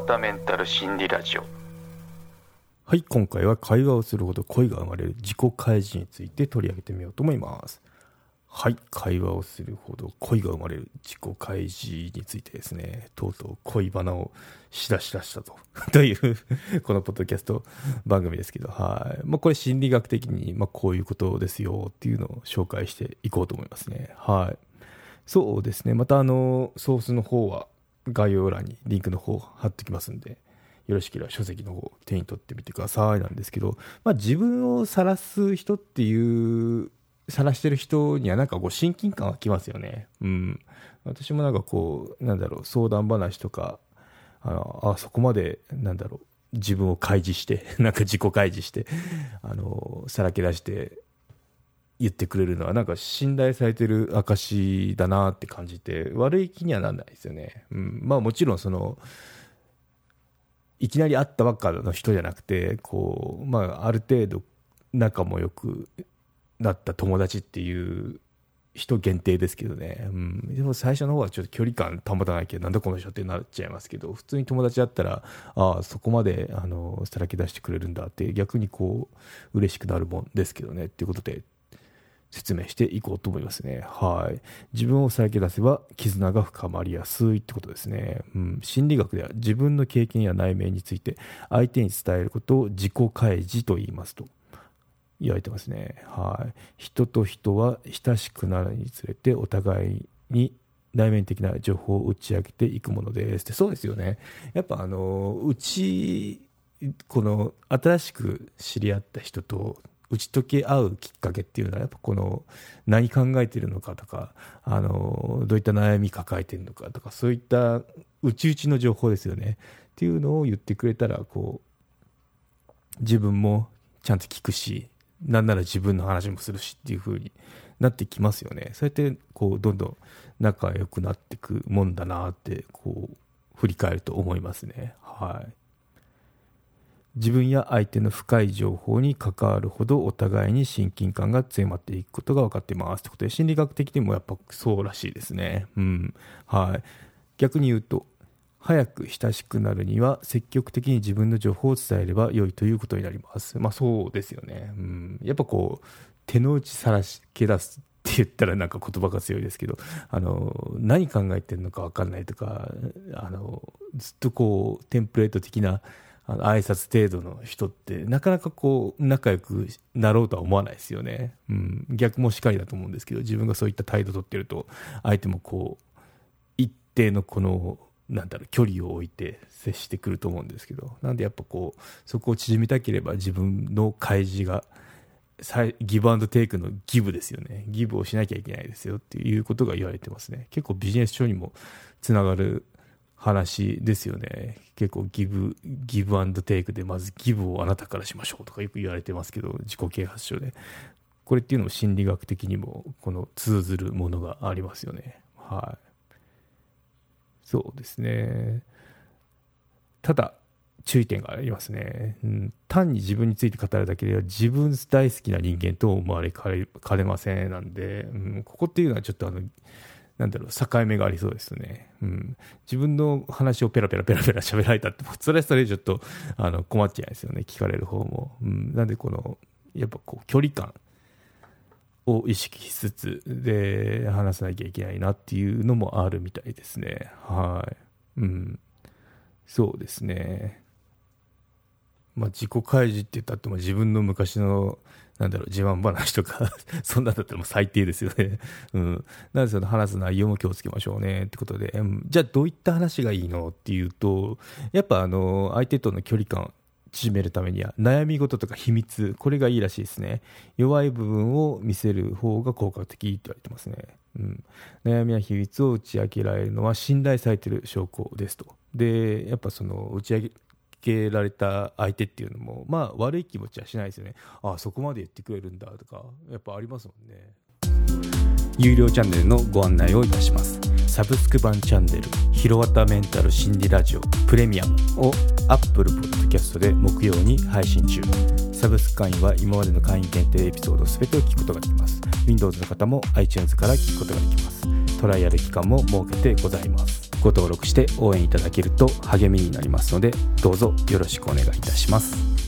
綿メンタル心理ラジオ。はい今回は会話をするほど恋が生まれる自己開示について取り上げてみようと思います。はい会話をするほど恋が生まれる自己開示についてですねとうとう恋バナをしだしだしたと。というこのポッドキャスト番組ですけどはい。まあ、これ心理学的にまあこういうことですよっていうのを紹介していこうと思いますね。はい。そうですね。またあのソースの方は概要欄にリンクの方貼ってきますんで、よろしければ書籍の方手に取ってみてくださいなんですけど、まあ、自分を晒す人っていう、晒してる人にはなんかこう親近感がきますよね。うん。私もなんかこう、なんだろう、相談話とか、あの、あ、そこまで、なんだろう、自分を開示して、なんか自己開示して、あの、さらけ出して、言ってくれるのはなんか信頼されてる証だなって感じて悪い気にはならないですよね、うん、まあもちろんそのいきなり会ったばっかの人じゃなくてこう、まあ、ある程度仲もよくなった友達っていう人限定ですけどね、うん、でも最初の方はちょっと距離感保たなきゃなんだこの人ってなっちゃいますけど普通に友達だったらああそこまであのさらけ出してくれるんだって逆にこう嬉しくなるもんですけどね。っていうことで説明していこうと思いますね。はい。自分をさらけ出せば絆が深まりやすいってことですね。うん。心理学では自分の経験や内面について相手に伝えることを自己開示と言いますと言われてますね。はい。人と人は親しくなるにつれてお互いに内面的な情報を打ち上げていくものですってそうですよね。やっぱあの、うち、この新しく知り合った人と打ち解け合うきっかけっていうのはやっぱこの何考えてるのかとかあのどういった悩み抱えてるのかとかそういった内々の情報ですよね。っていうのを言ってくれたらこう自分もちゃんと聞くしなんなら自分の話もするしっていう風になってきますよね。そうやってこうどんどん仲良くなっていくもんだなってこう振り返ると思いますね。はい。自分や相手の深い情報に関わるほどお互いに親近感が強まっていくことが分かっていますということで心理学的にもやっぱそうらしいですね。うんはい、逆に言うと早く親しくなるには積極的に自分の情報を伝えれば良いということになります。まあそうですよね。うん、やっぱこう手の内さらしけ出すって言ったらなんか言葉が強いですけどあの何考えてるのか分かんないとかあのずっとこうテンプレート的なあの挨拶程度の人ってなかなかこう仲良くなろうとは思わないですよね、うん、逆もしかりだと思うんですけど自分がそういった態度をとってると相手もこう一定のこのなんだろう距離を置いて接してくると思うんですけど。なんでやっぱこうそこを縮めたければ自分の開示がギブアンドテイクのギブですよね。ギブをしなきゃいけないですよっていうことが言われてますね。結構ビジネス書にもつながる話ですよね。結構ギブ、ギブアンドテイクでまずギブをあなたからしましょうとかよく言われてますけど、自己啓発書で。これっていうのも心理学的にもこの通ずるものがありますよね。はい。そうですね。ただ、注意点がありますね、うん。単に自分について語るだけでは自分大好きな人間と思われかれませんなんで、うん、ここっていうのはちょっとあの、なんだろう、境目がありそうですね。うん。自分の話をペラペラペラペラ喋られたって、それはそれちょっと、あの、困っちゃいますよね。聞かれる方も。うん。なんで、この、やっぱこう、距離感を意識しつつ、で、話さなきゃいけないなっていうのもあるみたいですね。はい。うん。そうですね。まあ、自己開示って言ったっても自分の昔のなんだろう、自慢話とか そんなんだったらもう最低ですよね。うん。なので、その話す内容も気をつけましょうねってことで、うん、じゃあどういった話がいいのっていうと、やっぱあの、相手との距離感縮めるためには悩み事とか秘密これがいいらしいですね。弱い部分を見せる方が効果的って言われてますね、うん、悩みや秘密を打ち明けられるのは信頼されてる証拠ですと。でやっぱその打ち上げけられた相手っていうのもまあ悪い気持ちはしないですよね。ああそこまで言ってくれるんだとかやっぱありますもんね。有料チャンネルのご案内をいたします。サブスク版チャンネル「ひろわたメンタル心理ラジオプレミアム」を Apple Podcast で木曜に配信中。サブスク会員は今までの会員限定エピソード全てを聞くことができます。Windows の方も iTunes から聞くことができます。トライアル期間も設けてございますご登録して応援いただけると励みになりますのでどうぞよろしくお願いいたします。